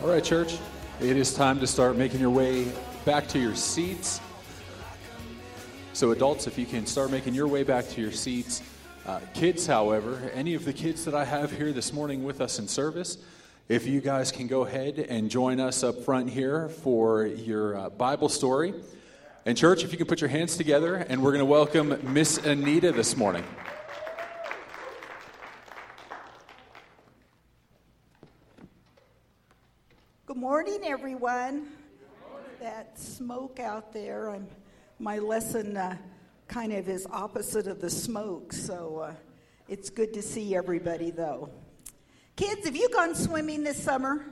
All right, church, it is time to start making your way back to your seats. So, adults, if you can start making your way back to your seats. Uh, kids, however, any of the kids that I have here this morning with us in service, if you guys can go ahead and join us up front here for your uh, Bible story. And, church, if you can put your hands together, and we're going to welcome Miss Anita this morning. Good morning, everyone. That smoke out there, I'm, my lesson uh, kind of is opposite of the smoke, so uh, it's good to see everybody, though. Kids, have you gone swimming this summer?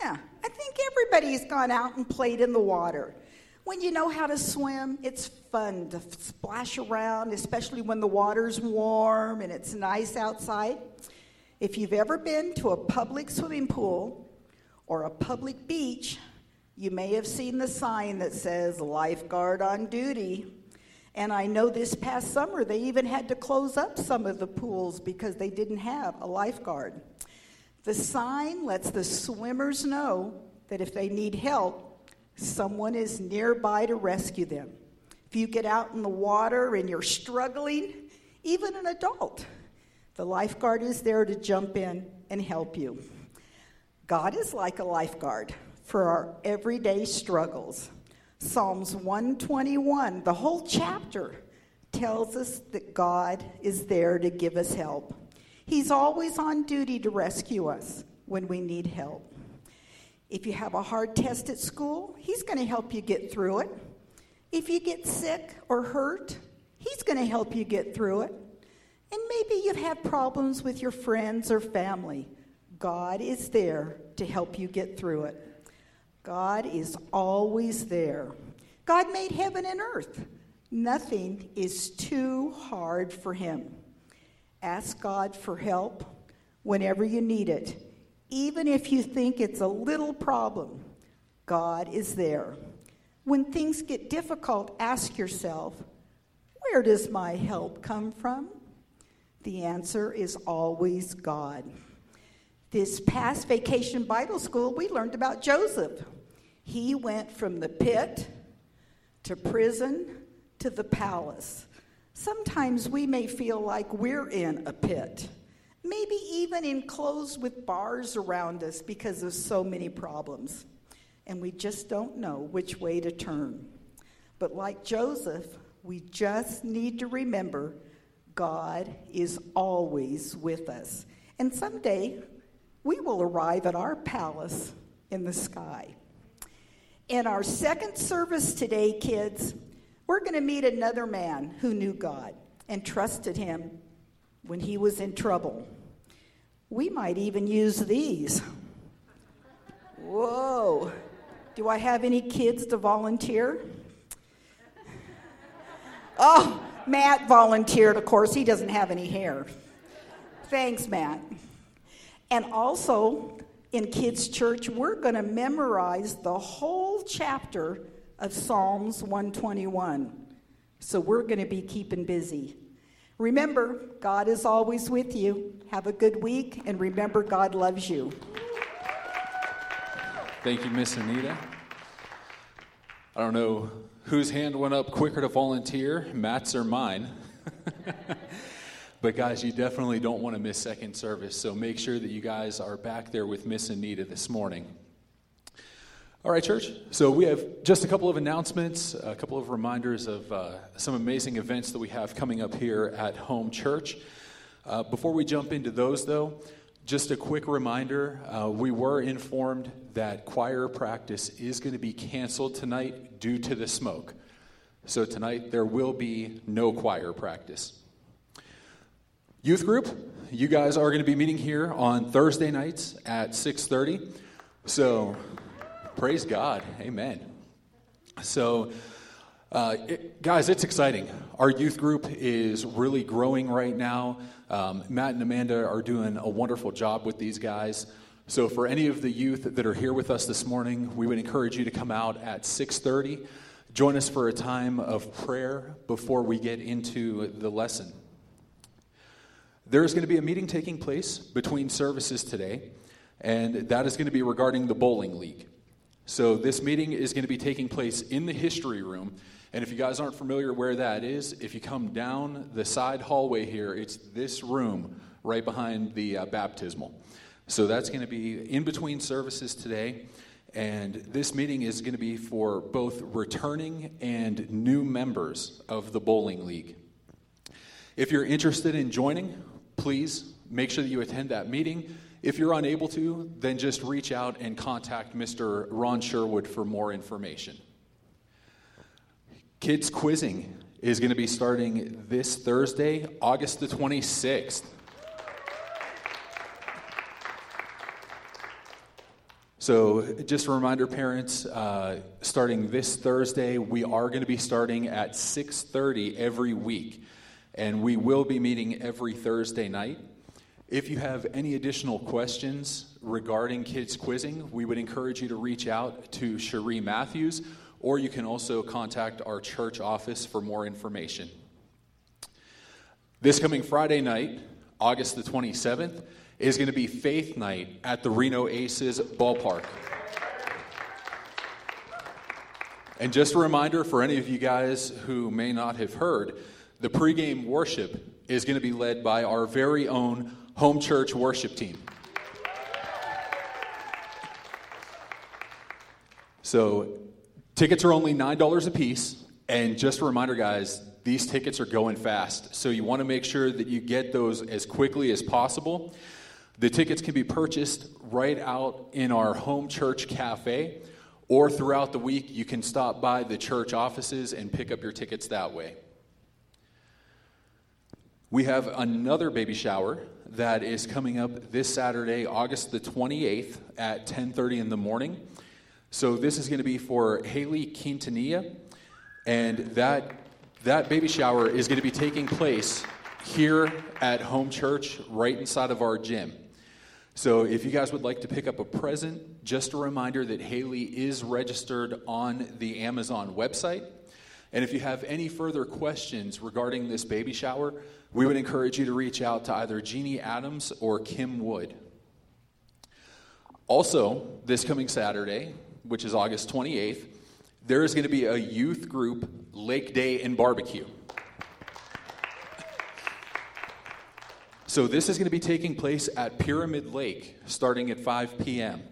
Yeah, I think everybody's gone out and played in the water. When you know how to swim, it's fun to splash around, especially when the water's warm and it's nice outside. If you've ever been to a public swimming pool, or a public beach, you may have seen the sign that says lifeguard on duty. And I know this past summer they even had to close up some of the pools because they didn't have a lifeguard. The sign lets the swimmers know that if they need help, someone is nearby to rescue them. If you get out in the water and you're struggling, even an adult, the lifeguard is there to jump in and help you. God is like a lifeguard for our everyday struggles. Psalms 121, the whole chapter, tells us that God is there to give us help. He's always on duty to rescue us when we need help. If you have a hard test at school, He's going to help you get through it. If you get sick or hurt, He's going to help you get through it. And maybe you've had problems with your friends or family. God is there to help you get through it. God is always there. God made heaven and earth. Nothing is too hard for Him. Ask God for help whenever you need it. Even if you think it's a little problem, God is there. When things get difficult, ask yourself, where does my help come from? The answer is always God. This past vacation Bible school, we learned about Joseph. He went from the pit to prison to the palace. Sometimes we may feel like we're in a pit, maybe even enclosed with bars around us because of so many problems, and we just don't know which way to turn. But like Joseph, we just need to remember God is always with us. And someday we will arrive at our palace in the sky. In our second service today, kids, we're going to meet another man who knew God and trusted Him when he was in trouble. We might even use these. Whoa. Do I have any kids to volunteer? Oh, Matt volunteered, of course. He doesn't have any hair. Thanks, Matt. And also, in kids' church, we're going to memorize the whole chapter of Psalms 121. So we're going to be keeping busy. Remember, God is always with you. Have a good week, and remember, God loves you. Thank you, Miss Anita. I don't know whose hand went up quicker to volunteer, Matt's or mine. But guys, you definitely don't want to miss second service, so make sure that you guys are back there with Miss Anita this morning. All right, church. So we have just a couple of announcements, a couple of reminders of uh, some amazing events that we have coming up here at Home Church. Uh, before we jump into those, though, just a quick reminder uh, we were informed that choir practice is going to be canceled tonight due to the smoke. So tonight there will be no choir practice. Youth group, you guys are going to be meeting here on Thursday nights at 6:30. So, praise God. Amen. So, uh, it, guys, it's exciting. Our youth group is really growing right now. Um, Matt and Amanda are doing a wonderful job with these guys. So, for any of the youth that are here with us this morning, we would encourage you to come out at 6:30. Join us for a time of prayer before we get into the lesson. There's going to be a meeting taking place between services today. and that is going to be regarding the bowling league. So, this meeting is going to be taking place in the history room. And if you guys aren't familiar where that is, if you come down the side hallway here, it's this room right behind the uh, baptismal. So, that's going to be in between services today. And this meeting is going to be for both returning and new members of the bowling league. If you're interested in joining, please make sure that you attend that meeting. If you're unable to, then just reach out and contact Mr. Ron Sherwood for more information. Kids quizzing is going to be starting this Thursday, August the 26th. So, just a reminder, parents, uh, starting this Thursday, we are going to be starting at 6:30 every week, and we will be meeting every Thursday night. If you have any additional questions regarding kids quizzing, we would encourage you to reach out to Cherie Matthews, or you can also contact our church office for more information. This coming Friday night, August the 27th, is going to be Faith Night at the Reno Aces ballpark. And just a reminder for any of you guys who may not have heard, the pregame worship is going to be led by our very own home church worship team. So, tickets are only $9 a piece. And just a reminder, guys, these tickets are going fast. So, you want to make sure that you get those as quickly as possible. The tickets can be purchased right out in our home church cafe, or throughout the week, you can stop by the church offices and pick up your tickets that way. We have another baby shower that is coming up this Saturday, August the 28th at 10:30 in the morning. So this is going to be for Haley Quintanilla, and that that baby shower is going to be taking place here at Home Church, right inside of our gym. So if you guys would like to pick up a present, just a reminder that Haley is registered on the Amazon website. And if you have any further questions regarding this baby shower, we would encourage you to reach out to either Jeannie Adams or Kim Wood. Also, this coming Saturday, which is August 28th, there is going to be a youth group lake day and barbecue. So, this is going to be taking place at Pyramid Lake starting at 5 p.m.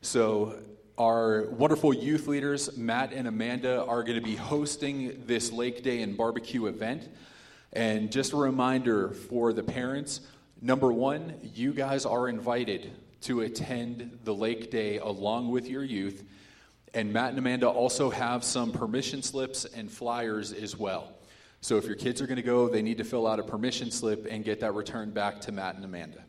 So, our wonderful youth leaders, Matt and Amanda, are going to be hosting this Lake Day and barbecue event. And just a reminder for the parents number one, you guys are invited to attend the Lake Day along with your youth. And Matt and Amanda also have some permission slips and flyers as well. So if your kids are going to go, they need to fill out a permission slip and get that returned back to Matt and Amanda.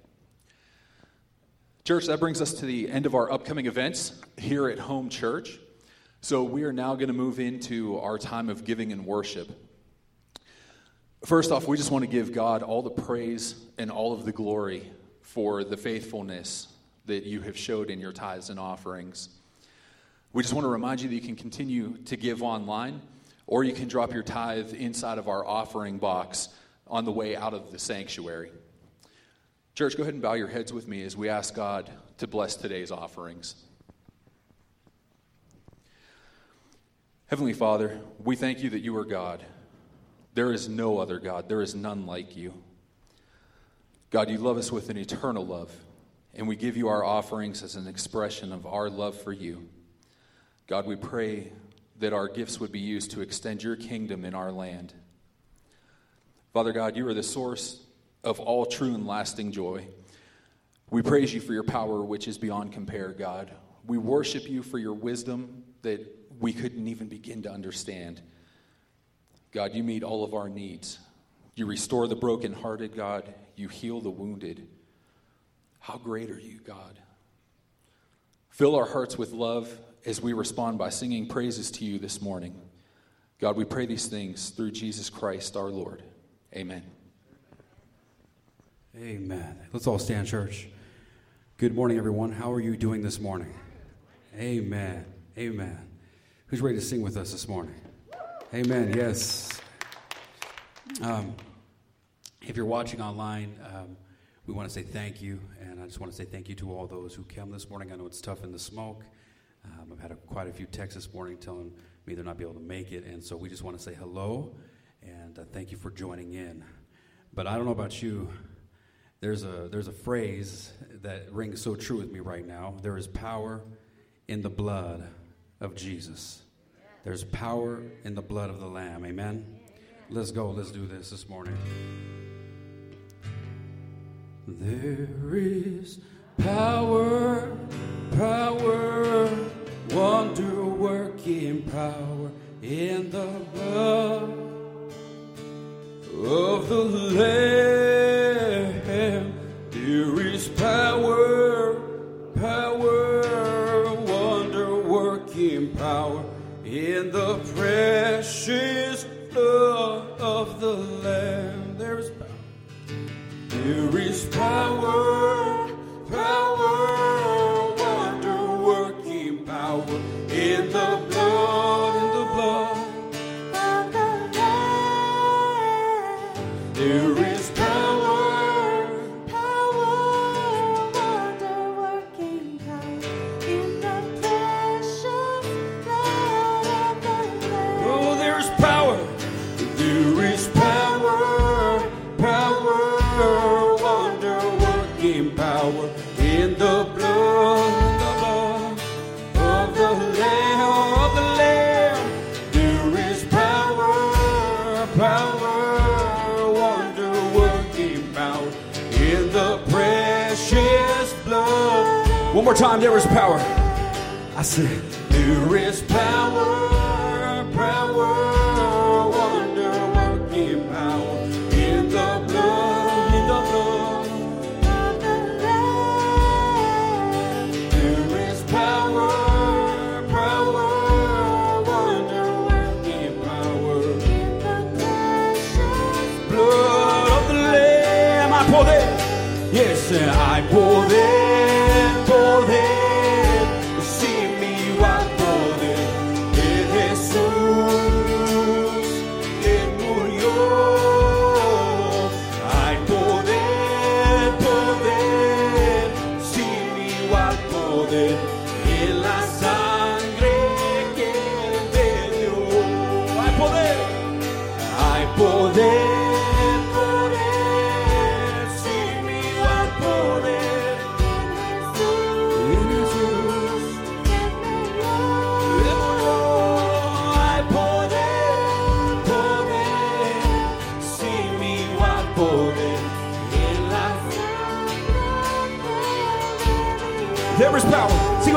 Church, that brings us to the end of our upcoming events here at Home Church. So we are now going to move into our time of giving and worship. First off, we just want to give God all the praise and all of the glory for the faithfulness that you have showed in your tithes and offerings. We just want to remind you that you can continue to give online or you can drop your tithe inside of our offering box on the way out of the sanctuary. Church, go ahead and bow your heads with me as we ask God to bless today's offerings. Heavenly Father, we thank you that you are God. There is no other God, there is none like you. God, you love us with an eternal love, and we give you our offerings as an expression of our love for you. God, we pray that our gifts would be used to extend your kingdom in our land. Father God, you are the source of all true and lasting joy. We praise you for your power, which is beyond compare, God. We worship you for your wisdom that we couldn't even begin to understand. God, you meet all of our needs. You restore the brokenhearted, God. You heal the wounded. How great are you, God? Fill our hearts with love as we respond by singing praises to you this morning. God, we pray these things through Jesus Christ our Lord. Amen. Amen. Let's all stand, church. Good morning, everyone. How are you doing this morning? Amen. Amen. Who's ready to sing with us this morning? Amen. Yes. Um, if you're watching online, um, we want to say thank you, and I just want to say thank you to all those who came this morning. I know it's tough in the smoke. Um, I've had a, quite a few texts this morning telling me they're not be able to make it, and so we just want to say hello and uh, thank you for joining in. But I don't know about you. There's a there's a phrase that rings so true with me right now. There is power in the blood of Jesus. There's power in the blood of the Lamb. Amen. Let's go. Let's do this this morning. There is power, power, wonder working power in the blood of the Lamb. Power, more time, there is power. I said,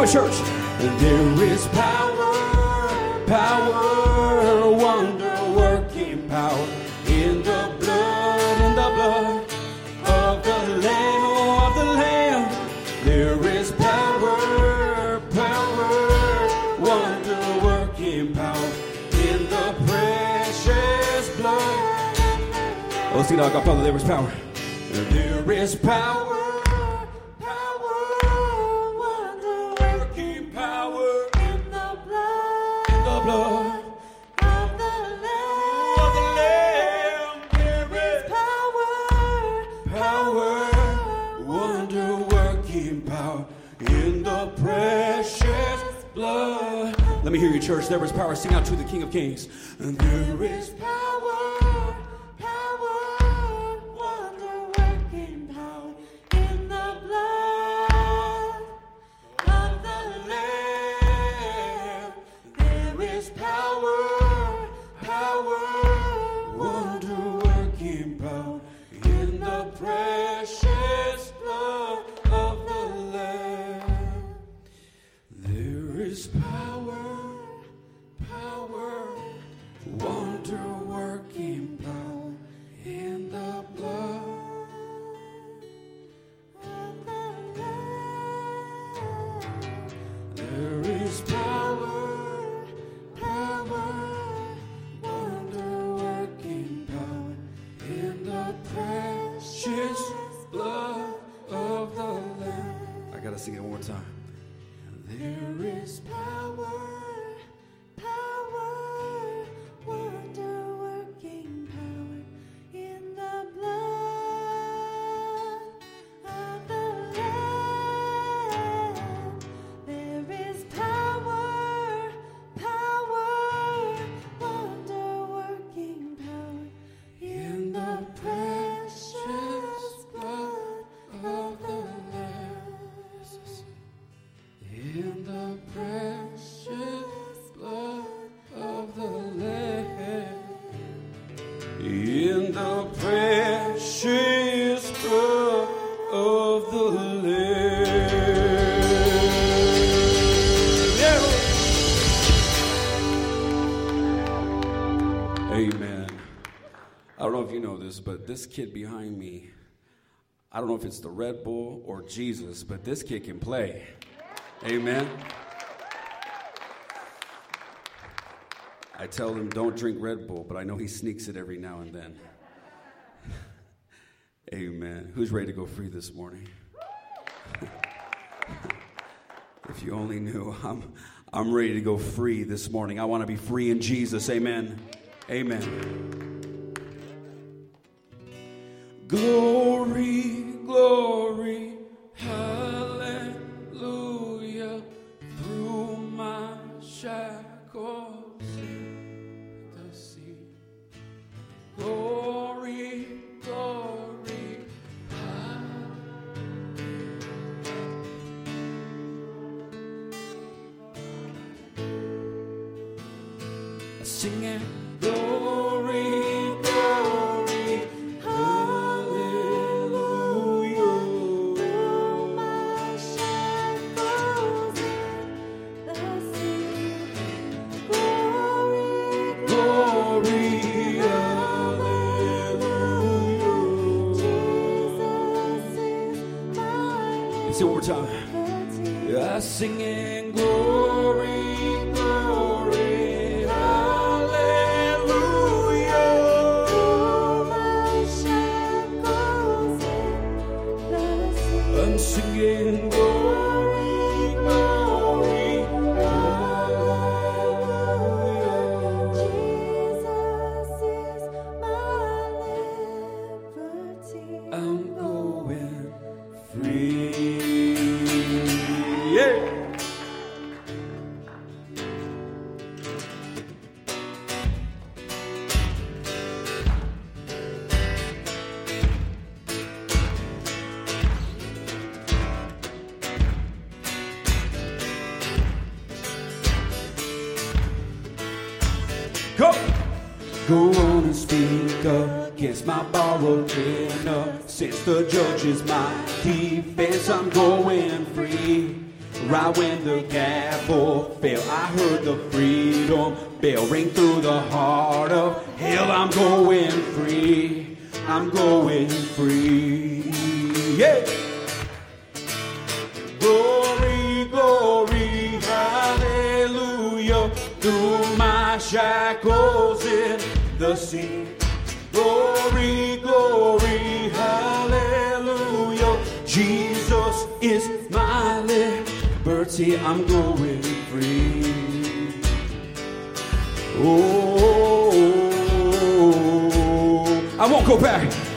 power. Church. There is power, power, wonder working power in the blood, in the blood of the Lamb, of the Lamb. There is power, power, wonder working power in the precious blood. Oh, sing it out, Father, there is power. There is power, There is power. Sing out to the King of Kings. There is Power, this, kid behind me, I don't know if it's the Red Bull or Jesus, but this kid can play. Amen. I tell him don't drink Red Bull, but I know he sneaks it every now and then. Amen. Who's ready to go free this morning? if you only knew, I'm, I'm ready to go free this morning. I want to be free in Jesus. Amen. Amen. Glory, is my defense, I'm going free. Right when the gavel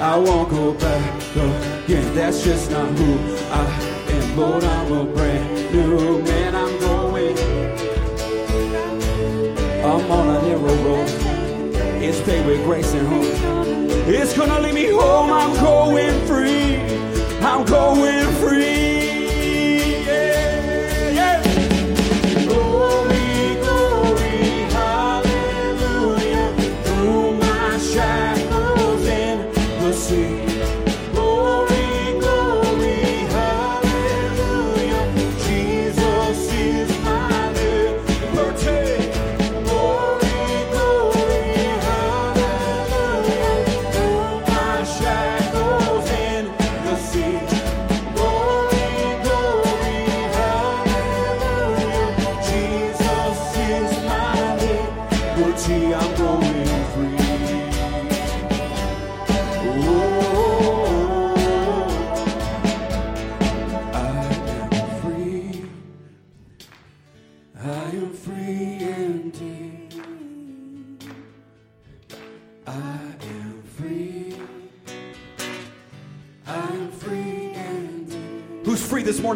I won't go back again. That's just not who I am. Lord, I'm a brand new man. I'm going. I'm on a narrow road. It's paved with grace and hope. It's gonna lead me home. I'm going free. I'm going free.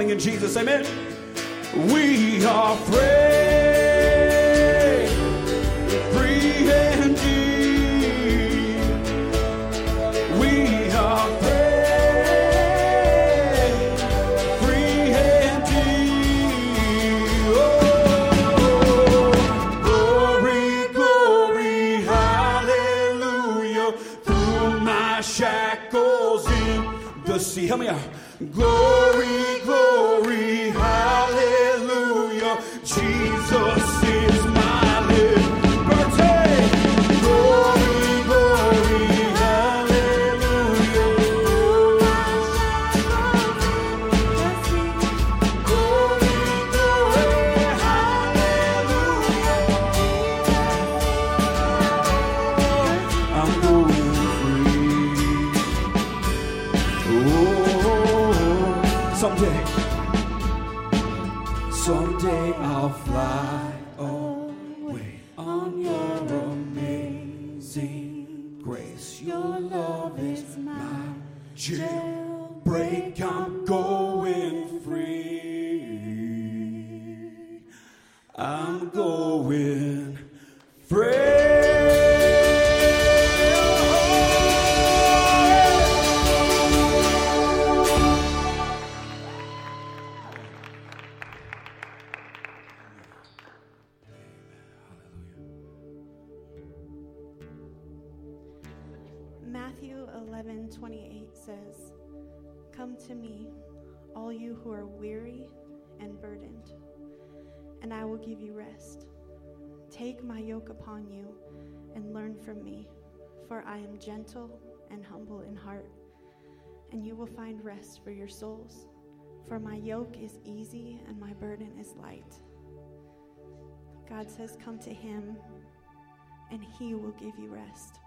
Morning in Jesus? Amen. We are free. Free from me, for I am gentle and humble in heart, and you will find rest for your souls. For my yoke is easy and my burden is light. God says, Come to him, and he will give you rest.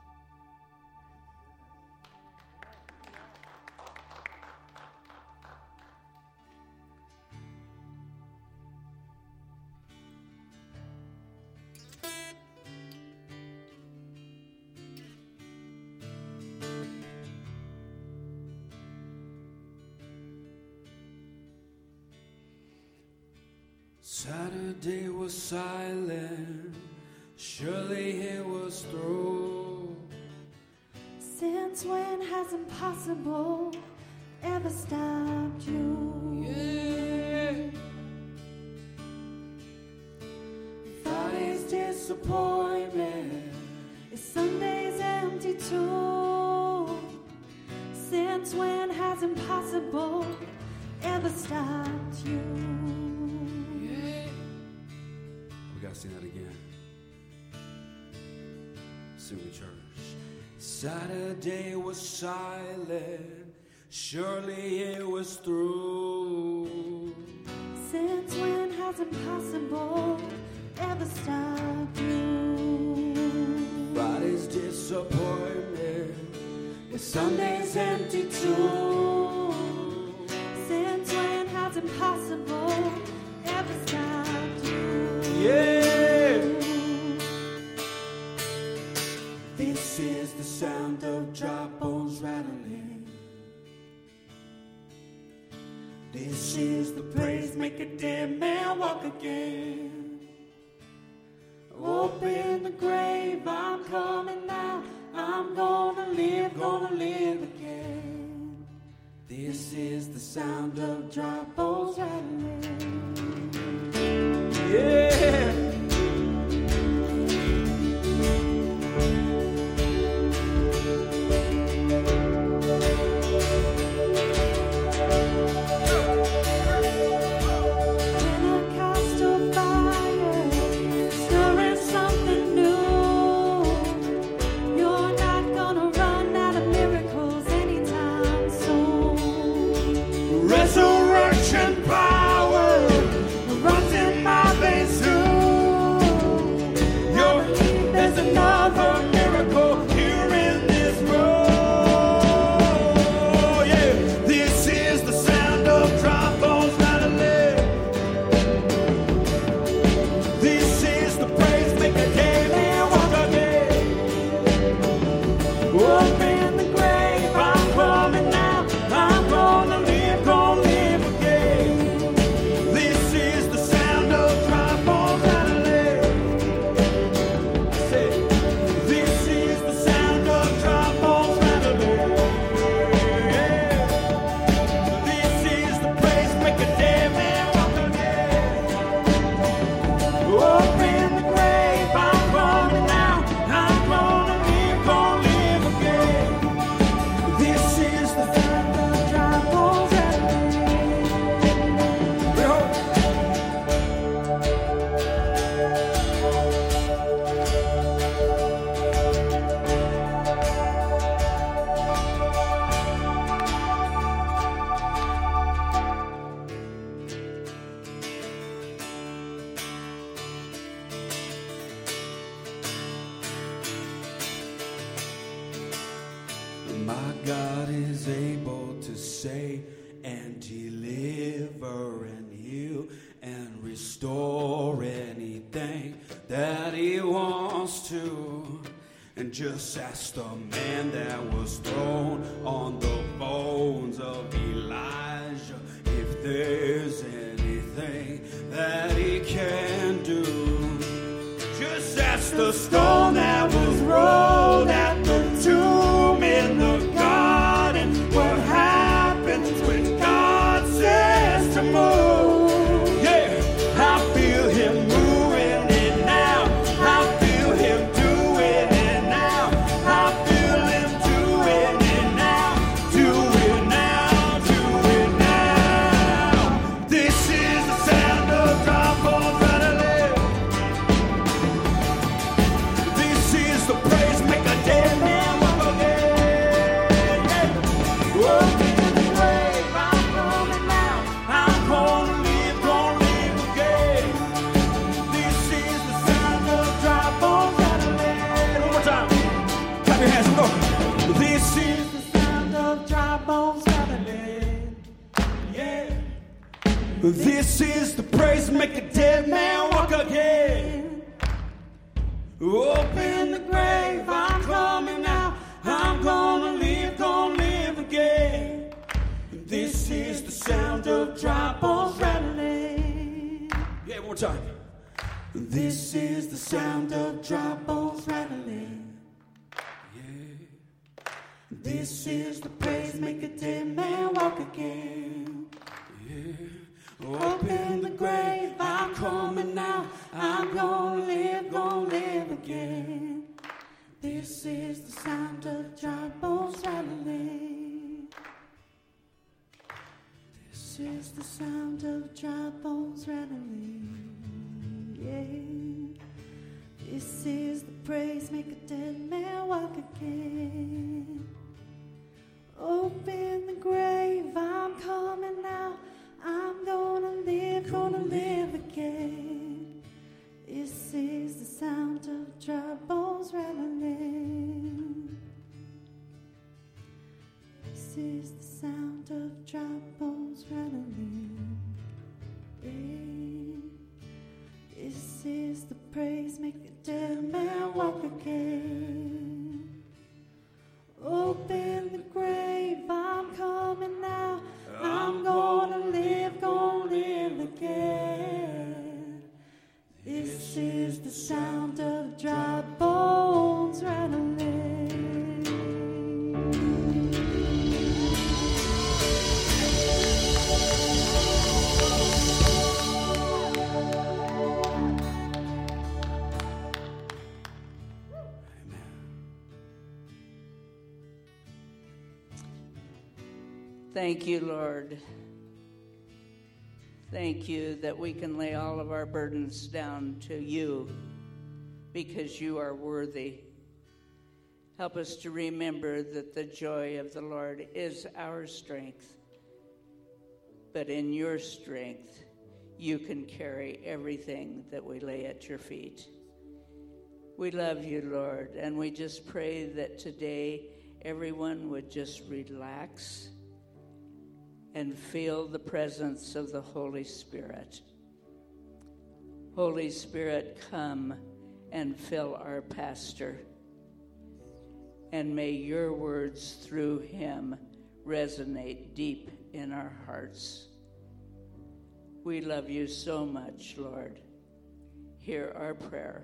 Saturday was silent, surely it was through. Since when has impossible ever stopped you? Friday's disappointment, Is Sunday's empty too? Since when has impossible ever stopped you? Sing that again. Sing church. Saturday was silent, surely it was through. Since when has impossible ever stopped you? Friday's disappointment, and Sunday's empty too. Since when has impossible ever stopped you? Yeah. This is the praise make a dead man walk again. Open the grave, I'm coming out. I'm gonna live, gonna live again. This is the sound of dry bones rattling. Yeah. Just the man This is the praise make a dead man walk again. Open the grave, I'm coming out. I'm gonna live, gonna live again. This is the sound of dry bones rattling. Yeah, one more time. This is the sound of dry bones rattling. Yeah. This is the praise make a dead man walk again. Open the grave, I'm coming out. I'm gonna live, gonna live again. This is the sound of dry bones rattling. This is the sound of dry bones rattling. Yeah. This is the praise, make a dead man walk again. Open the grave, I'm coming out. I'm gonna live, gonna live again. This is the sound of dry bones rattling. This is the sound of dry bones rattling. Yeah. This is the praise, make the dead man walk again. Open the grave, I'm coming out. I'm gonna live, gonna live again. This is the sound of dry bones rattling. Thank you, Lord. Thank you that we can lay all of our burdens down to you because you are worthy. Help us to remember that the joy of the Lord is our strength. But in your strength, you can carry everything that we lay at your feet. We love you, Lord, and we just pray that today everyone would just relax and feel the presence of the Holy Spirit. Holy Spirit, come and fill our pastor. And may your words through him resonate deep in our hearts. We love you so much, Lord. Hear our prayer.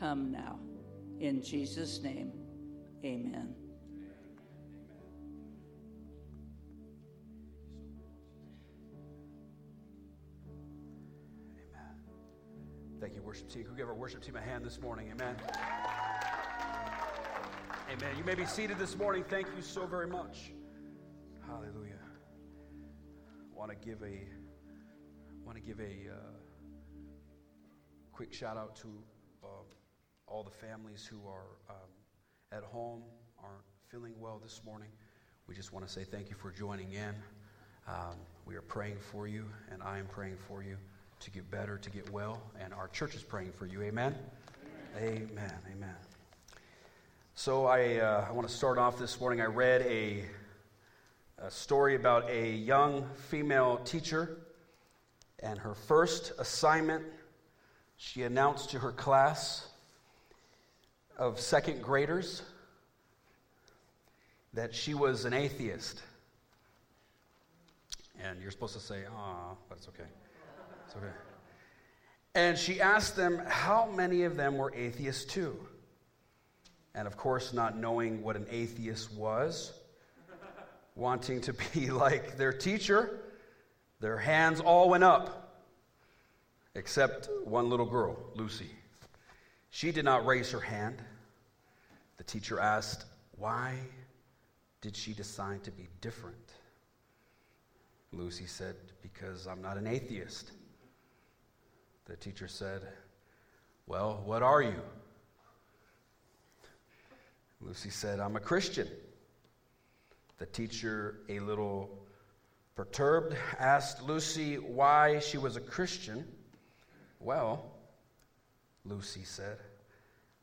Come now. In Jesus' name, amen. Thank you, worship team. Who give our worship team a hand this morning? Amen. Amen. You may be seated this morning. Thank you so very much. Hallelujah. Want to give a want to give a uh, quick shout out to um, all the families who are um, at home, aren't feeling well this morning. We just want to say thank you for joining in. Um, we are praying for you, and I am praying for you to get better, to get well, and our church is praying for you. Amen. Amen. Amen. So I, uh, I want to start off this morning. I read a, a story about a young female teacher, and her first assignment, she announced to her class of second graders that she was an atheist. And you're supposed to say, ah, but it's okay. It's okay. And she asked them how many of them were atheists too. And of course, not knowing what an atheist was, wanting to be like their teacher, their hands all went up, except one little girl, Lucy. She did not raise her hand. The teacher asked, Why did she decide to be different? Lucy said, Because I'm not an atheist. The teacher said, Well, what are you? Lucy said, I'm a Christian. The teacher, a little perturbed, asked Lucy why she was a Christian. Well, Lucy said,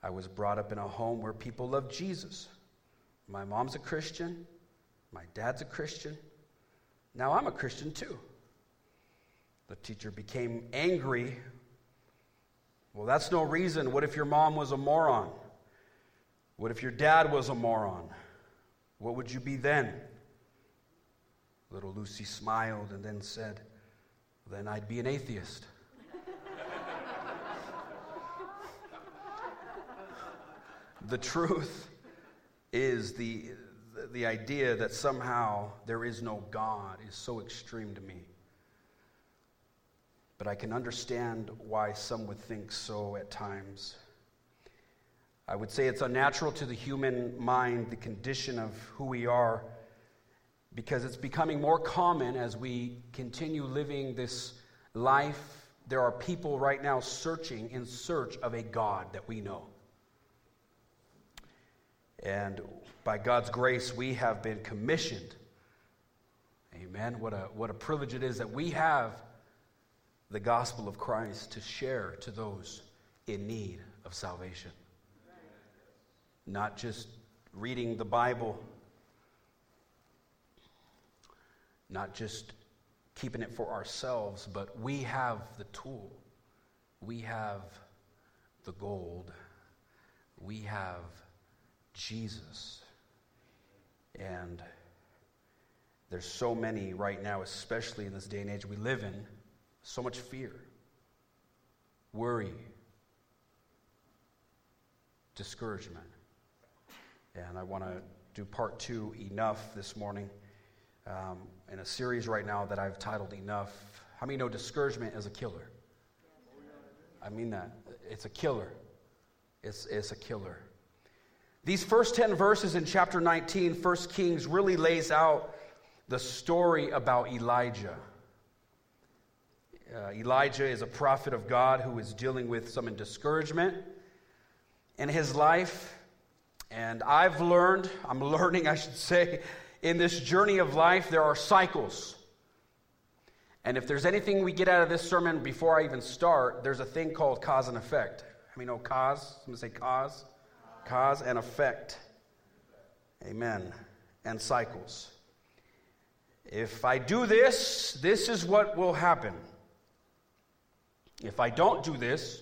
I was brought up in a home where people love Jesus. My mom's a Christian, my dad's a Christian. Now I'm a Christian too. The teacher became angry. Well, that's no reason. What if your mom was a moron? What if your dad was a moron? What would you be then? Little Lucy smiled and then said, Then I'd be an atheist. the truth is the, the idea that somehow there is no God is so extreme to me. But I can understand why some would think so at times. I would say it's unnatural to the human mind, the condition of who we are, because it's becoming more common as we continue living this life. There are people right now searching in search of a God that we know. And by God's grace, we have been commissioned. Amen. What a, what a privilege it is that we have the gospel of Christ to share to those in need of salvation. Not just reading the Bible, not just keeping it for ourselves, but we have the tool. We have the gold. We have Jesus. And there's so many right now, especially in this day and age we live in, so much fear, worry, discouragement. And I want to do part two, Enough, this morning, um, in a series right now that I've titled Enough. How many know discouragement is a killer? I mean that. It's a killer. It's, it's a killer. These first 10 verses in chapter 19, 1 Kings, really lays out the story about Elijah. Uh, Elijah is a prophet of God who is dealing with some discouragement in his life. And I've learned, I'm learning, I should say, in this journey of life, there are cycles. And if there's anything we get out of this sermon before I even start, there's a thing called cause and effect. I mean, know cause? I'm going to say cause. Cause and effect. Amen. And cycles. If I do this, this is what will happen. If I don't do this,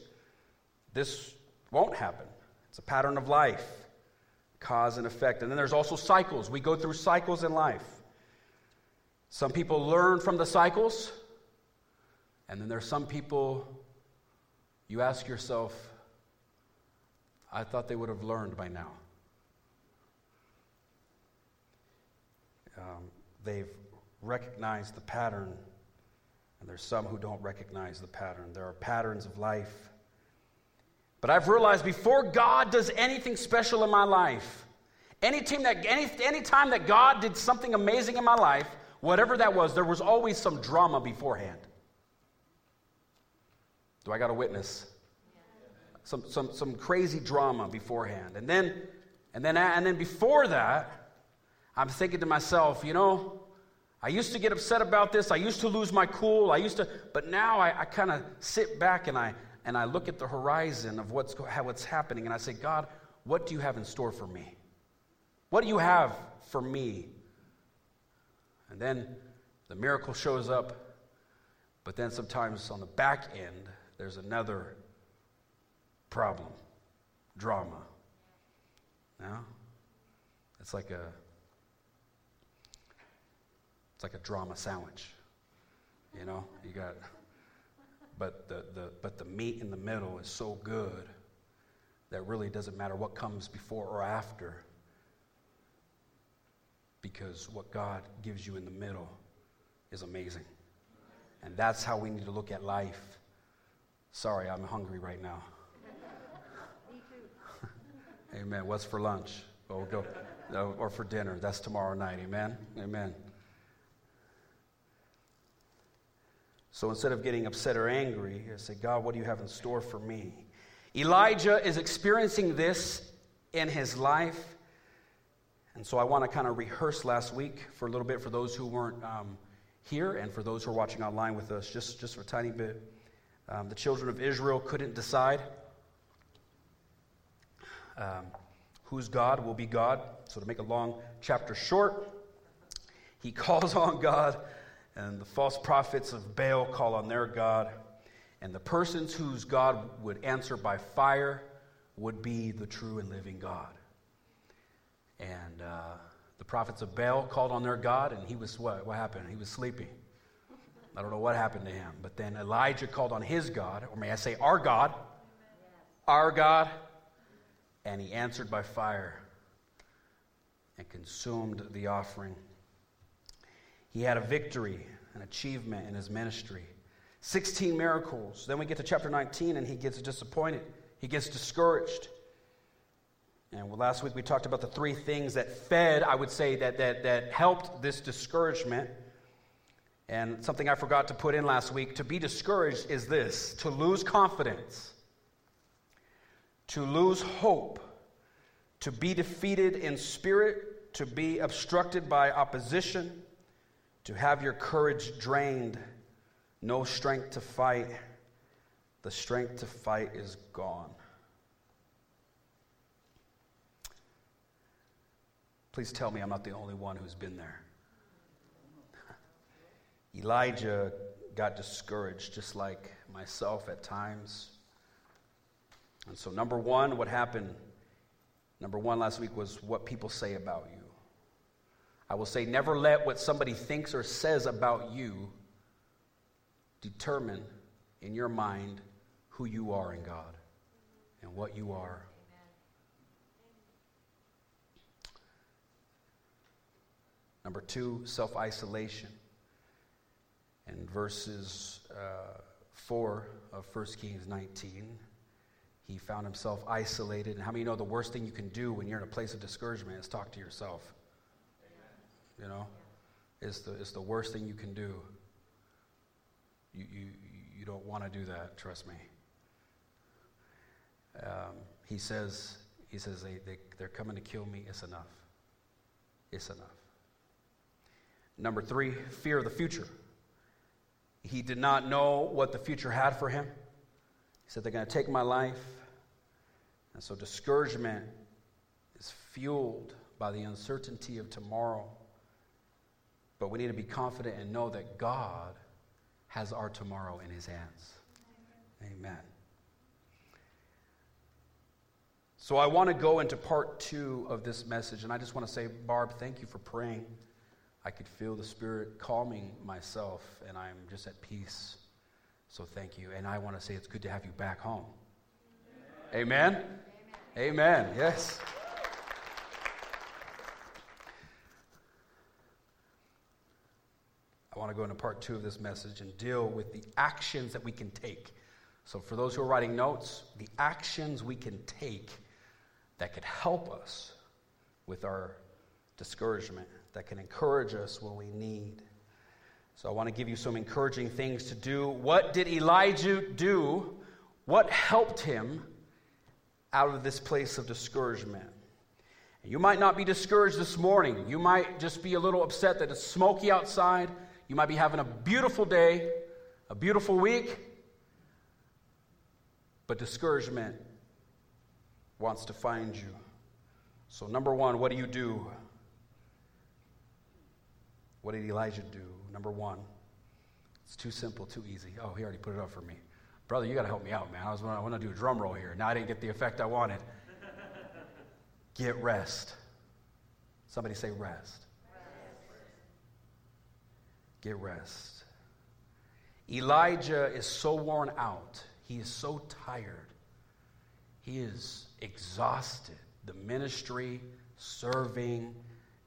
this won't happen. It's a pattern of life, cause and effect. And then there's also cycles. We go through cycles in life. Some people learn from the cycles, and then there's some people you ask yourself, I thought they would have learned by now. Um, they've recognized the pattern, and there's some who don't recognize the pattern. There are patterns of life. But I've realized before God does anything special in my life, any, team that, any, any time that God did something amazing in my life, whatever that was, there was always some drama beforehand. Do I got a witness? some, some, some crazy drama beforehand. And then, and, then, and then before that, I'm thinking to myself, you know, I used to get upset about this. I used to lose my cool. I used to, but now I, I kind of sit back and I, and I look at the horizon of what's, what's happening and I say, God, what do you have in store for me? What do you have for me? And then the miracle shows up, but then sometimes on the back end, there's another problem, drama. Now, It's like a it's like a drama sandwich. You know, you got but the, the but the meat in the middle is so good that really doesn't matter what comes before or after because what God gives you in the middle is amazing. And that's how we need to look at life. Sorry, I'm hungry right now. Me too. Amen. What's for lunch? Oh, go. Uh, or for dinner. That's tomorrow night. Amen. Amen. So instead of getting upset or angry, I say, God, what do you have in store for me? Elijah is experiencing this in his life. And so I want to kind of rehearse last week for a little bit for those who weren't um, here and for those who are watching online with us, just, just for a tiny bit. Um, the children of Israel couldn't decide um, whose God will be God. So to make a long chapter short, he calls on God, and the false prophets of Baal call on their God. And the persons whose God would answer by fire would be the true and living God. And uh, the prophets of Baal called on their God, and he was what? What happened? He was sleeping. I don't know what happened to him. But then Elijah called on his God, or may I say our God, our God, and he answered by fire and consumed the offering. He had a victory, an achievement in his ministry. 16 miracles. Then we get to chapter 19 and he gets disappointed. He gets discouraged. And last week we talked about the three things that fed, I would say, that, that, that helped this discouragement. And something I forgot to put in last week to be discouraged is this to lose confidence, to lose hope, to be defeated in spirit, to be obstructed by opposition, to have your courage drained, no strength to fight. The strength to fight is gone. Please tell me I'm not the only one who's been there. Elijah got discouraged, just like myself at times. And so, number one, what happened? Number one last week was what people say about you. I will say, never let what somebody thinks or says about you determine in your mind who you are in God and what you are. Number two, self isolation. In verses uh, 4 of 1 Kings 19, he found himself isolated. And how many know the worst thing you can do when you're in a place of discouragement is talk to yourself? You know? It's the, it's the worst thing you can do. You, you, you don't want to do that, trust me. Um, he says, he says they, they, they're coming to kill me. It's enough. It's enough. Number three, fear of the future. He did not know what the future had for him. He said, They're going to take my life. And so discouragement is fueled by the uncertainty of tomorrow. But we need to be confident and know that God has our tomorrow in his hands. Amen. So I want to go into part two of this message, and I just want to say, Barb, thank you for praying. I could feel the Spirit calming myself, and I'm just at peace. So thank you. And I want to say it's good to have you back home. Amen? Amen. Amen. Yes. Want to go into part two of this message and deal with the actions that we can take. So, for those who are writing notes, the actions we can take that could help us with our discouragement that can encourage us when we need. So I want to give you some encouraging things to do. What did Elijah do? What helped him out of this place of discouragement? You might not be discouraged this morning. You might just be a little upset that it's smoky outside. You might be having a beautiful day, a beautiful week. But discouragement wants to find you. So, number one, what do you do? What did Elijah do? Number one, it's too simple, too easy. Oh, he already put it up for me. Brother, you got to help me out, man. I was I want to do a drum roll here. Now I didn't get the effect I wanted. Get rest. Somebody say rest. Get rest. Elijah is so worn out. He is so tired. He is exhausted. The ministry, serving.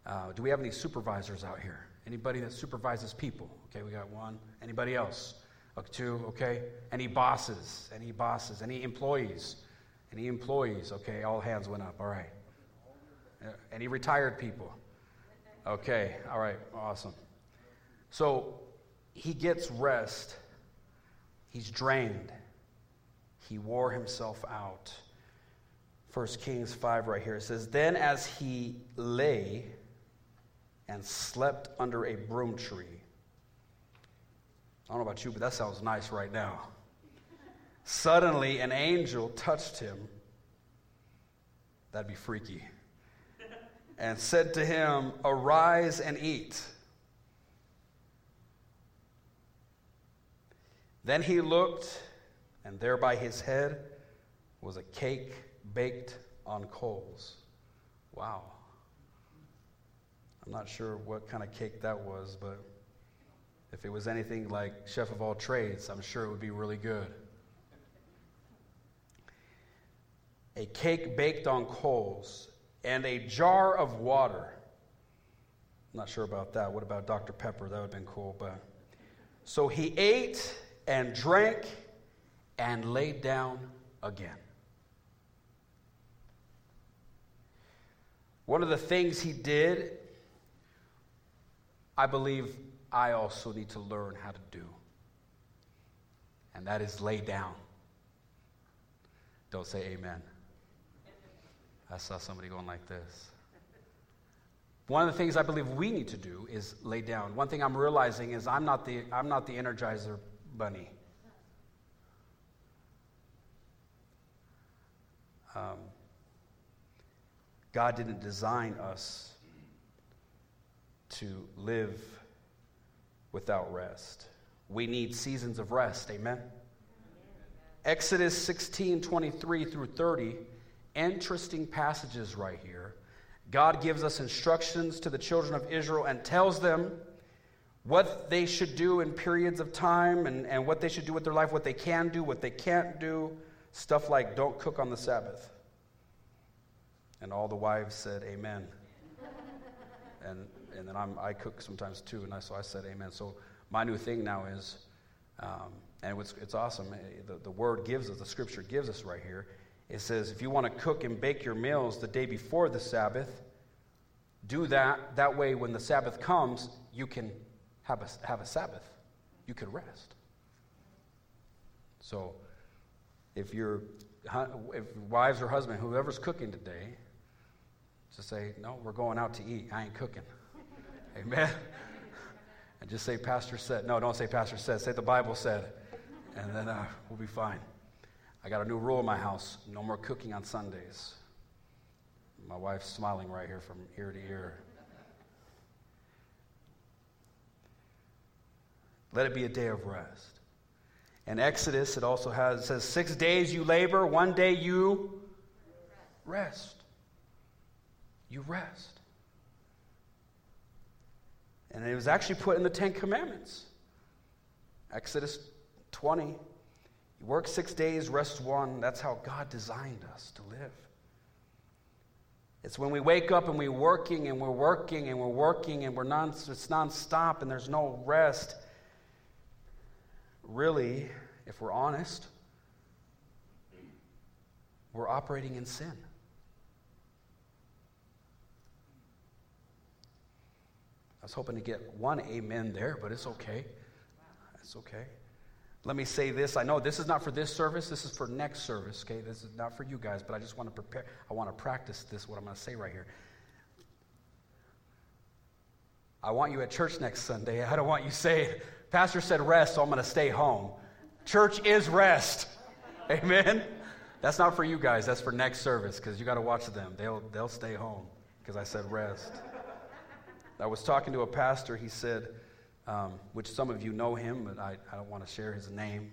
Uh, do we have any supervisors out here? Anybody that supervises people? Okay, we got one. Anybody else? Okay, two, okay. Any bosses? Any bosses? Any employees? Any employees? Okay, all hands went up. All right. Uh, Any retired people? Okay, all right, awesome. So he gets rest. He's drained. He wore himself out. 1 Kings 5 right here it says, Then as he lay and slept under a broom tree. I don't know about you, but that sounds nice right now. Suddenly, an angel touched him. That'd be freaky. And said to him, Arise and eat. Then he looked, and there by his head was a cake baked on coals. Wow. I'm not sure what kind of cake that was, but if it was anything like Chef of all trades, I'm sure it would be really good. A cake baked on coals and a jar of water. I'm not sure about that. What about Dr. Pepper? That would have been cool. But so he ate and drank and laid down again. One of the things he did, I believe I also need to learn how to do, and that is lay down. Don't say amen. I saw somebody going like this. One of the things I believe we need to do is lay down. One thing I'm realizing is I'm not the, I'm not the energizer bunny. Um, God didn't design us to live without rest. We need seasons of rest. Amen. Exodus 16 23 through 30, interesting passages right here. God gives us instructions to the children of Israel and tells them what they should do in periods of time and, and what they should do with their life, what they can do, what they can't do. Stuff like don't cook on the Sabbath. And all the wives said, Amen. and, and then I'm, I cook sometimes too, and I, so I said, Amen. So my new thing now is, um, and it's, it's awesome. eh, The, the word gives us, the scripture gives us right here. It says, if you want to cook and bake your meals the day before the Sabbath, do that. That way, when the Sabbath comes, you can have a, have a Sabbath. You can rest. So, if your if wives or husband, whoever's cooking today, just say, no, we're going out to eat. I ain't cooking. Amen. And just say, Pastor said. No, don't say Pastor said. Say the Bible said. And then uh, we'll be fine. I got a new rule in my house no more cooking on Sundays. My wife's smiling right here from ear to ear. Let it be a day of rest. In Exodus, it also has it says, Six days you labor, one day you rest. You rest. And it was actually put in the Ten Commandments. Exodus 20. You work six days, rest one. That's how God designed us to live. It's when we wake up and we're working and we're working and we're working and we're non, it's nonstop and there's no rest. Really, if we're honest, we're operating in sin. I was hoping to get one amen there, but it's okay. It's okay. Let me say this. I know this is not for this service. This is for next service, okay? This is not for you guys, but I just want to prepare. I want to practice this, what I'm going to say right here. I want you at church next Sunday. I don't want you saying, Pastor said rest, so I'm going to stay home. Church is rest. Amen? That's not for you guys. That's for next service because you got to watch them. They'll, they'll stay home because I said rest. I was talking to a pastor. He said, um, which some of you know him, but I, I don't want to share his name.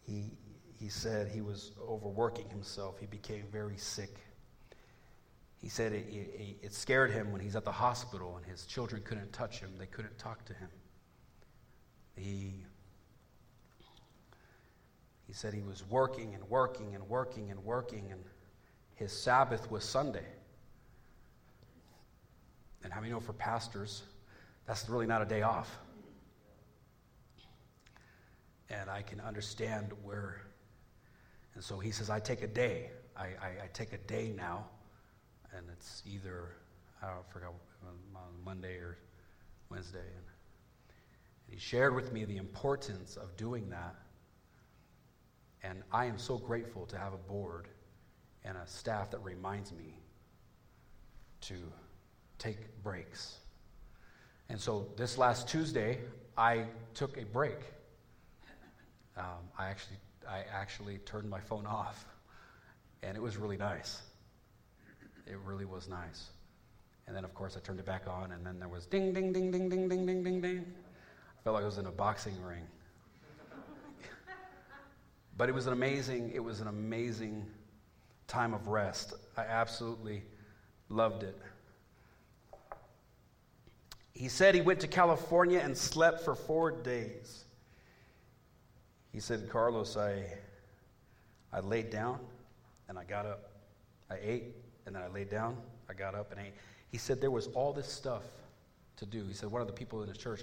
He, he said he was overworking himself. He became very sick. He said it, it, it scared him when he's at the hospital and his children couldn't touch him, they couldn't talk to him. He he said he was working and working and working and working, and his Sabbath was Sunday. And how many know for pastors, that's really not a day off? And I can understand where. And so he says, I take a day. I, I, I take a day now, and it's either, I don't forget, uh, Monday or Wednesday. And he shared with me the importance of doing that and I am so grateful to have a board and a staff that reminds me to take breaks. And so this last Tuesday, I took a break. Um, I actually, I actually turned my phone off, and it was really nice. It really was nice. And then, of course, I turned it back on, and then there was ding, ding, ding, ding, ding, ding, ding, ding, ding. Felt like I was in a boxing ring. But it was an amazing, it was an amazing time of rest. I absolutely loved it. He said he went to California and slept for four days. He said, Carlos, I, I laid down and I got up. I ate and then I laid down. I got up and ate. He said there was all this stuff to do. He said one of the people in his church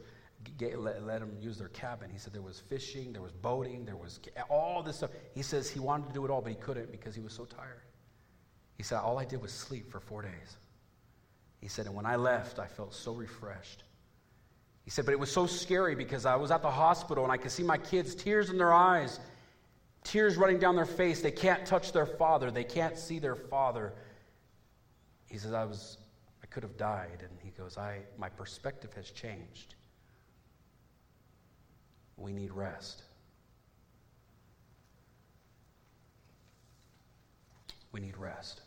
get, let, let them use their cabin. He said there was fishing, there was boating, there was all this stuff. He says he wanted to do it all, but he couldn't because he was so tired. He said, All I did was sleep for four days. He said, And when I left, I felt so refreshed. He said, But it was so scary because I was at the hospital and I could see my kids, tears in their eyes, tears running down their face. They can't touch their father, they can't see their father. He says, I was, I could have died. And he goes, I, my perspective has changed we need rest. We need rest.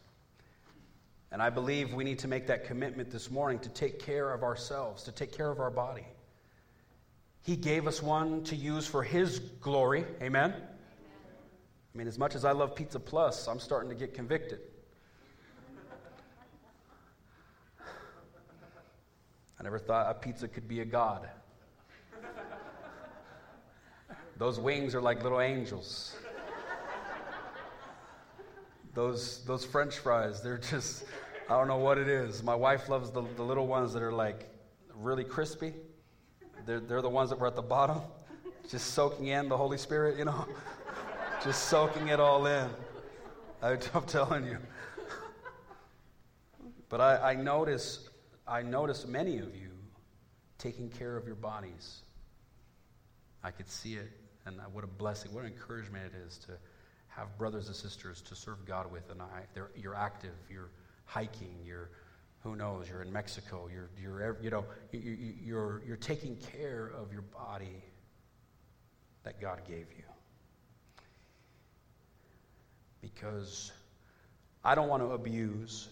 And I believe we need to make that commitment this morning to take care of ourselves, to take care of our body. He gave us one to use for His glory. Amen? I mean, as much as I love Pizza Plus, I'm starting to get convicted. I never thought a pizza could be a God. Those wings are like little angels. those, those french fries, they're just, I don't know what it is. My wife loves the, the little ones that are like really crispy. They're, they're the ones that were at the bottom, just soaking in the Holy Spirit, you know, just soaking it all in. I, I'm telling you. But I, I notice, I notice many of you taking care of your bodies. I could see it and what a blessing, what an encouragement it is to have brothers and sisters to serve God with. And I, you're active, you're hiking, you're, who knows, you're in Mexico, you're, you're you know, you, you're, you're taking care of your body that God gave you. Because I don't want to abuse,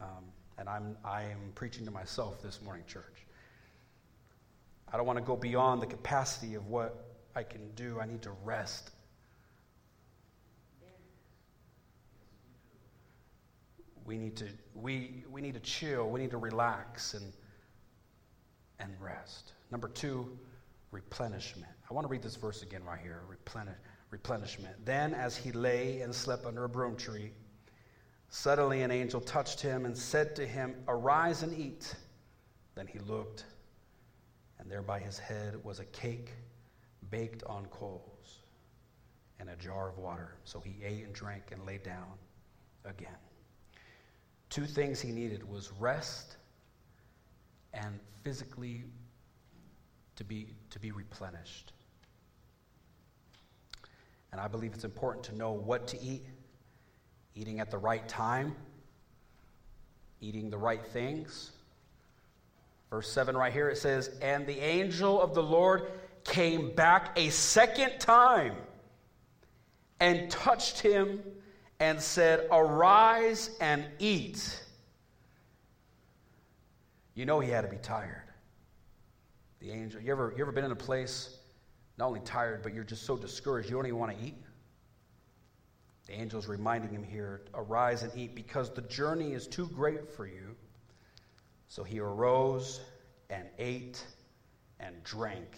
um, and I'm, I am preaching to myself this morning, church. I don't want to go beyond the capacity of what I can do. I need to rest. We need to, we, we need to chill. We need to relax and, and rest. Number two, replenishment. I want to read this verse again right here. Replenish, replenishment. Then, as he lay and slept under a broom tree, suddenly an angel touched him and said to him, Arise and eat. Then he looked and there by his head was a cake baked on coals and a jar of water. So he ate and drank and lay down again. Two things he needed was rest and physically to be, to be replenished. And I believe it's important to know what to eat, eating at the right time, eating the right things Verse 7 right here it says, And the angel of the Lord came back a second time and touched him and said, Arise and eat. You know he had to be tired. The angel, you ever, you ever been in a place, not only tired, but you're just so discouraged, you don't even want to eat? The angel's reminding him here, Arise and eat, because the journey is too great for you. So he arose and ate and drank.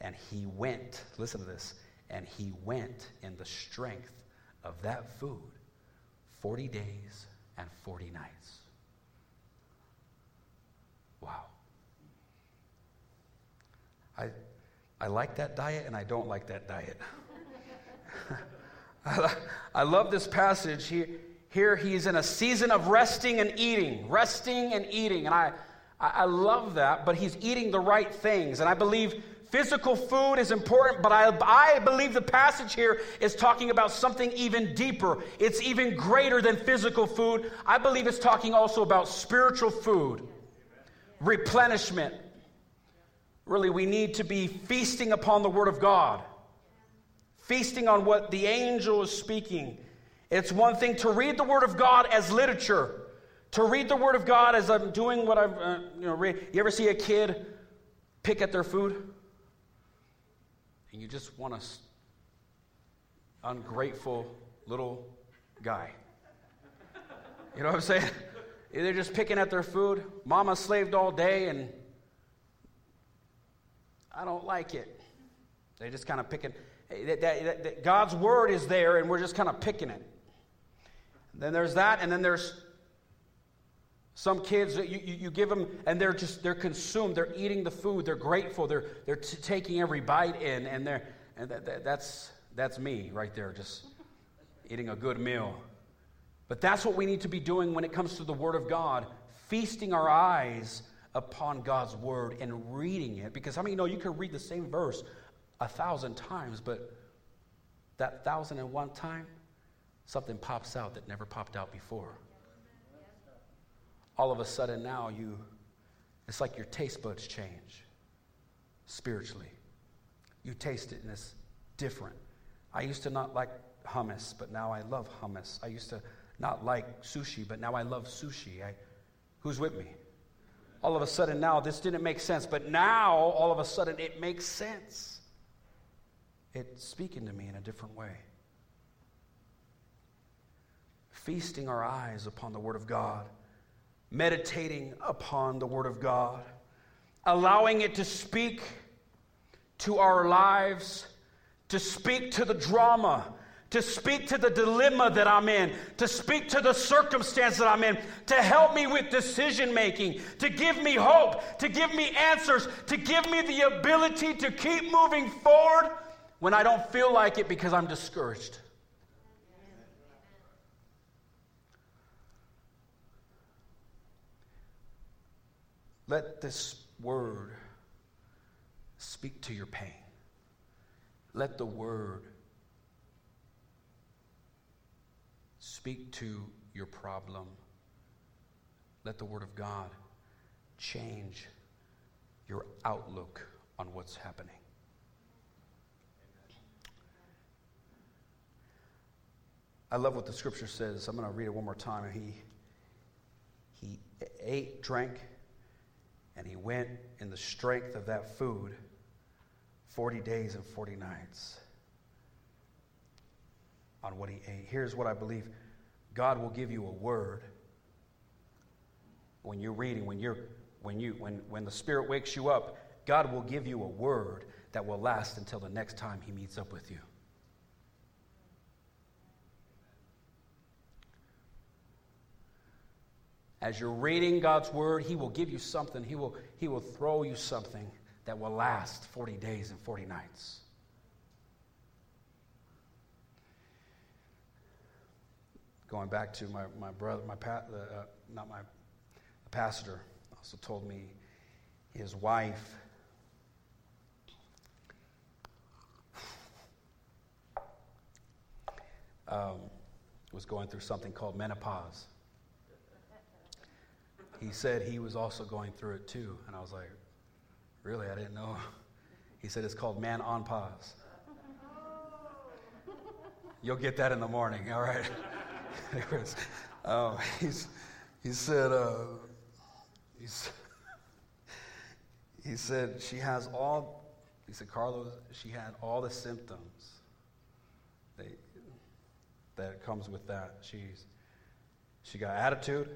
And he went, listen to this, and he went in the strength of that food 40 days and 40 nights. Wow. I, I like that diet and I don't like that diet. I, I love this passage. Here, here he's in a season of resting and eating, resting and eating. And I, I love that, but he's eating the right things. And I believe physical food is important, but I, I believe the passage here is talking about something even deeper. It's even greater than physical food. I believe it's talking also about spiritual food, replenishment. Really, we need to be feasting upon the Word of God, feasting on what the angel is speaking. It's one thing to read the Word of God as literature, to read the Word of God as I'm doing what I'm, uh, you know, read. You ever see a kid pick at their food? And you just want a ungrateful little guy. You know what I'm saying? They're just picking at their food. Mama slaved all day and I don't like it. They're just kind of picking. God's word is there, and we're just kind of picking it. Then there's that, and then there's some kids that you, you, you, give them, and they're just they're consumed. They're eating the food. They're grateful. They're they're t- taking every bite in, and they're and that, that, that's that's me right there, just eating a good meal. But that's what we need to be doing when it comes to the Word of God, feasting our eyes upon God's word and reading it. Because how many know you can read the same verse a thousand times, but that thousand and one time, something pops out that never popped out before. All of a sudden now you, it's like your taste buds change spiritually. You taste it and it's different. I used to not like hummus, but now I love hummus. I used to not like sushi, but now I love sushi. I, who's with me? all of a sudden now this didn't make sense, but now all of a sudden it makes sense. It's speaking to me in a different way. Feasting our eyes upon the Word of God, meditating upon the Word of God, allowing it to speak to our lives, to speak to the drama, to speak to the dilemma that I'm in, to speak to the circumstance that I'm in, to help me with decision making, to give me hope, to give me answers, to give me the ability to keep moving forward when I don't feel like it because I'm discouraged. Let this word speak to your pain. Let the word speak to your problem. Let the Word of God change your outlook on what's happening. I love what the scripture says. I'm going to read it one more time. He, he ate, drank, and he went in the strength of that food 40 days and 40 nights on what he ate. Here's what I believe God will give you a word when you're reading, when you're when you when when the spirit wakes you up, God will give you a word that will last until the next time he meets up with you. As you're reading God's word, he will give you something. He will he will throw you something that will last 40 days and 40 nights. going back to my, my brother, my pa- uh, not my pastor, also told me his wife um, was going through something called menopause. He said he was also going through it too. And I was like, really? I didn't know. He said it's called man on pause. You'll get that in the morning, all right? Um, he's, he said, uh, he said, she has all, he said, Carlos, she had all the symptoms that, that comes with that. She's, she got attitude.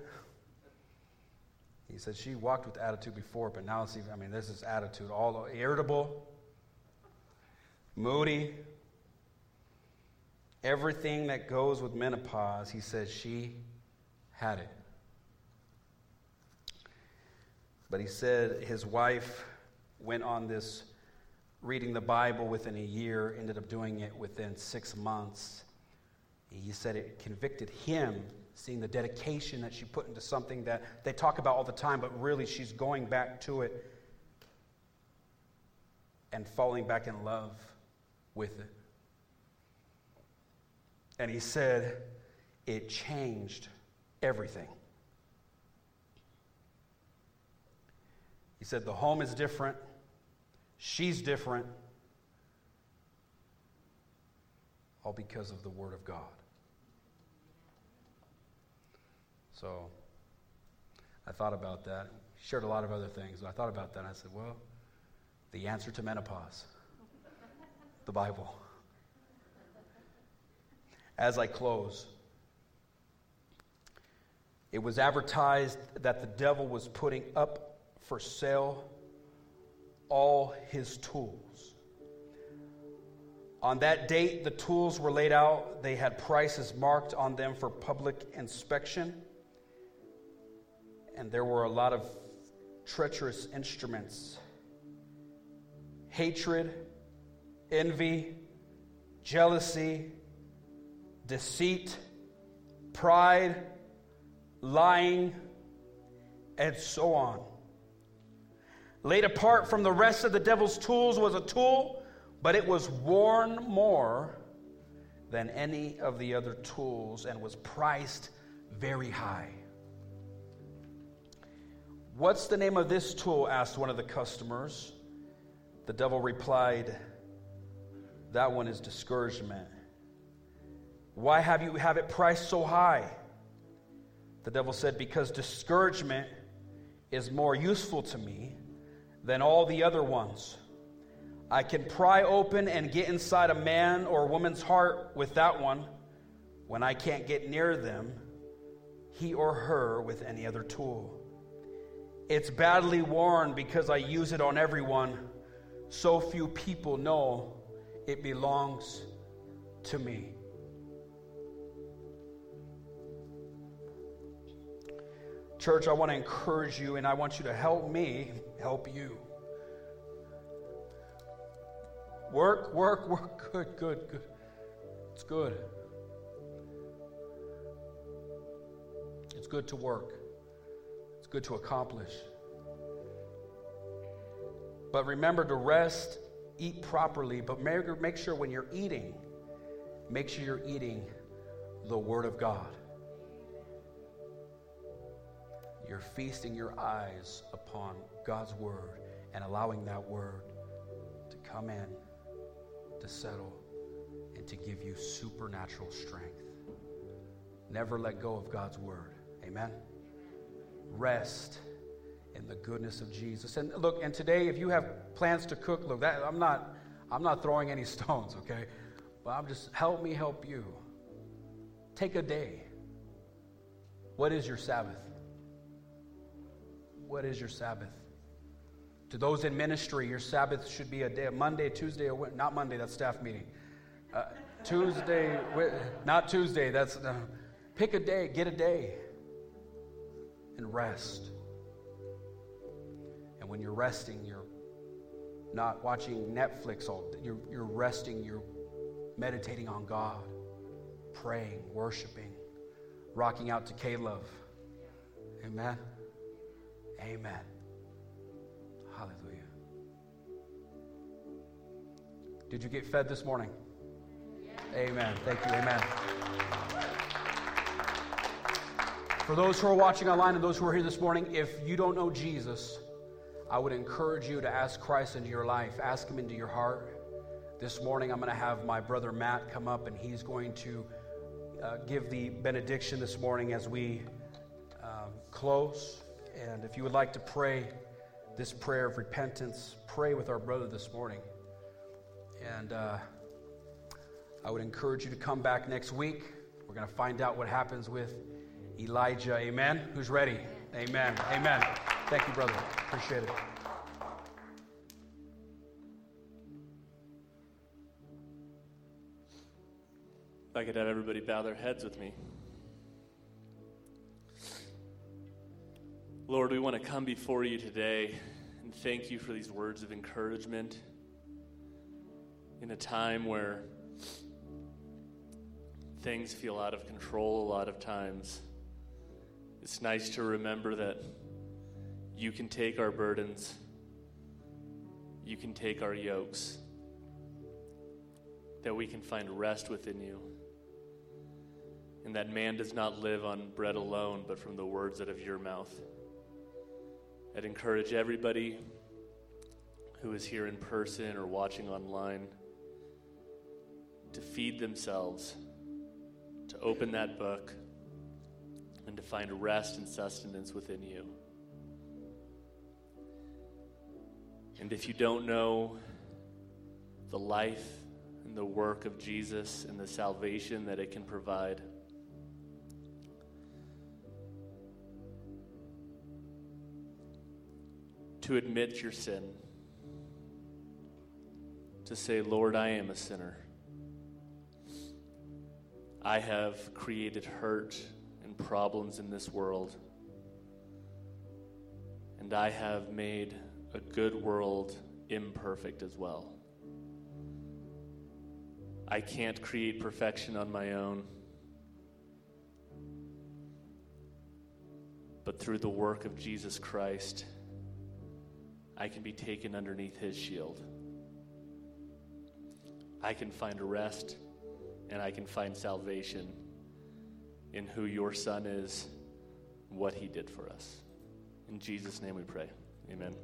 He said she walked with attitude before, but now it's even, I mean, this is attitude, all irritable, moody, everything that goes with menopause. He says she had it. But he said his wife went on this reading the Bible within a year, ended up doing it within six months. He said it convicted him seeing the dedication that she put into something that they talk about all the time, but really she's going back to it and falling back in love with it. And he said, it changed everything. He said, the home is different, she's different, all because of the Word of God. So I thought about that. Shared a lot of other things. I thought about that I said, well, the answer to menopause, the Bible. As I close, it was advertised that the devil was putting up for sale all his tools. On that date, the tools were laid out. They had prices marked on them for public inspection and there were a lot of treacherous instruments hatred, envy, jealousy, deceit, pride, lying, and so on. Laid apart from the rest of the devil's tools was a tool, but it was worn more than any of the other tools and was priced very high. What's the name of this tool? asked one of the customers. The devil replied, That one is discouragement. Why have you have it priced so high? The devil said, Because discouragement is more useful to me than all the other ones. I can pry open and get inside a man or woman's heart with that one when I can't get near them, he or her, with any other tool. It's badly worn because I use it on everyone. So few people know it belongs to me. Church, I want to encourage you and I want you to help me help you. Work, work, work. Good, good, good. It's good. It's good to work good to accomplish. But remember to rest, eat properly, but make sure when you're eating, make sure you're eating the Word of God. You're feasting your eyes upon God's Word and allowing that Word to come in, to settle, and to give you supernatural strength. Never let go of God's Word. Amen rest in the goodness of Jesus. And look, and today, if you have plans to cook, look, that, I'm not, I'm not throwing any stones, okay? But I'm just help me help you. Take a day. What is your Sabbath? What is your Sabbath? To those in ministry, your Sabbath should be a day, Monday, Tuesday, or not Monday. That's staff meeting. Uh, Tuesday, not Tuesday. That's uh, pick a day. Get a day and rest. And when you're resting, you're not watching Netflix all you're, you're resting, you're meditating on God, praying, worshiping, rocking out to K-Love. Amen. Amen. Hallelujah. Did you get fed this morning? Amen. Thank you. Amen. For those who are watching online and those who are here this morning, if you don't know Jesus, I would encourage you to ask Christ into your life, ask Him into your heart. This morning, I'm going to have my brother Matt come up and he's going to uh, give the benediction this morning as we um, close. And if you would like to pray this prayer of repentance, pray with our brother this morning. And uh, I would encourage you to come back next week. We're going to find out what happens with Elijah. Amen. Who's ready? Amen. Amen. Thank you, brother. Appreciate it. If I could have everybody bow their heads with me. Lord, we want to come before you today and thank you for these words of encouragement in a time where things feel out of control a lot of times. It's nice to remember that you can take our burdens, you can take our yokes, that we can find rest within you, and that man does not live on bread alone, but from the words out of your mouth. I'd encourage everybody who is here in person or watching online to feed themselves, to open that book, and to find rest and sustenance within you. And if you don't know the life and the work of Jesus and the salvation that it can provide, to admit your sin, to say, Lord, I am a sinner. I have created hurt problems in this world, and I have made a good world imperfect as well. I can't create perfection on my own. But through the work of Jesus Christ, I can be taken underneath his shield. I can find rest and I can find salvation in who your son is, what he did for us. In Jesus' name we pray. Amen.